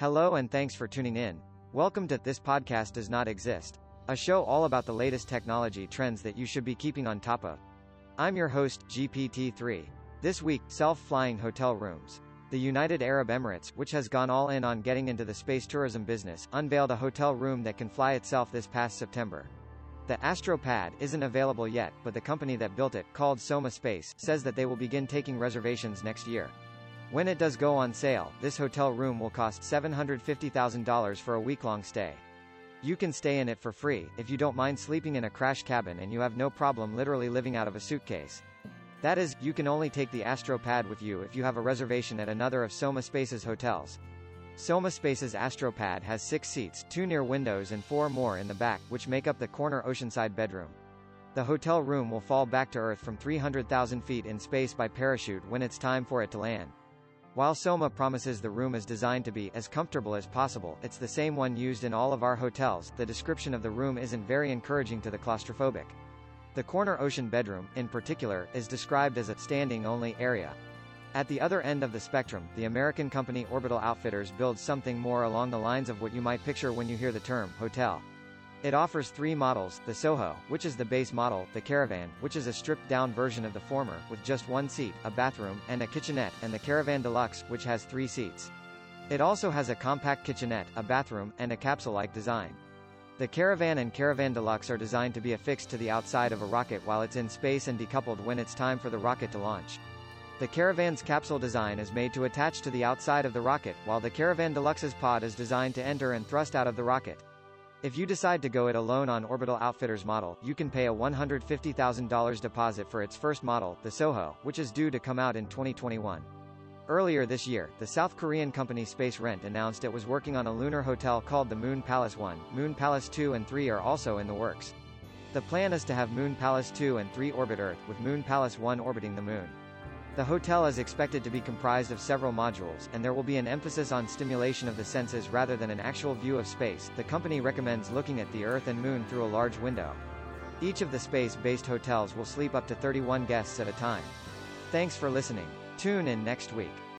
Hello and thanks for tuning in. Welcome to This Podcast Does Not Exist, a show all about the latest technology trends that you should be keeping on top of. I'm your host, GPT-3. This week, self-flying hotel rooms. The United Arab Emirates, which has gone all in on getting into the space tourism business, unveiled a hotel room that can fly itself this past September. The AstroPad isn't available yet, but the company that built it, called Soma Space, says that they will begin taking reservations next year. When it does go on sale, this hotel room will cost $750,000 for a week-long stay. You can stay in it for free, if you don't mind sleeping in a crash cabin and you have no problem literally living out of a suitcase. That is, you can only take the AstroPad with you if you have a reservation at another of Soma Space's hotels. Soma Space's AstroPad has six seats, two near windows and four more in the back, which make up the corner oceanside bedroom. The hotel room will fall back to Earth from 300,000 feet in space by parachute when it's time for it to land. While Soma promises the room is designed to be as comfortable as possible, it's the same one used in all of our hotels. The description of the room isn't very encouraging to the claustrophobic. The corner ocean bedroom, in particular, is described as a standing-only area. At the other end of the spectrum, the American company Orbital Outfitters builds something more along the lines of what you might picture when you hear the term hotel. It offers three models, the Soho, which is the base model, the Caravan, which is a stripped-down version of the former, with just one seat, a bathroom, and a kitchenette, and the Caravan Deluxe, which has three seats. It also has a compact kitchenette, a bathroom, and a capsule-like design. The Caravan and Caravan Deluxe are designed to be affixed to the outside of a rocket while it's in space and decoupled when it's time for the rocket to launch. The Caravan's capsule design is made to attach to the outside of the rocket, while the Caravan Deluxe's pod is designed to enter and thrust out of the rocket. If you decide to go it alone on Orbital Outfitters model, you can pay a $150,000 deposit for its first model, the Soho, which is due to come out in 2021. Earlier this year, the South Korean company Space Rent announced it was working on a lunar hotel called the Moon Palace 1. Moon Palace 2 and 3 are also in the works. The plan is to have Moon Palace 2 and 3 orbit Earth, with Moon Palace 1 orbiting the Moon. The hotel is expected to be comprised of several modules, and there will be an emphasis on stimulation of the senses rather than an actual view of space. The company recommends looking at the Earth and Moon through a large window. Each of the space-based hotels will sleep up to 31 guests at a time. Thanks for listening. Tune in next week.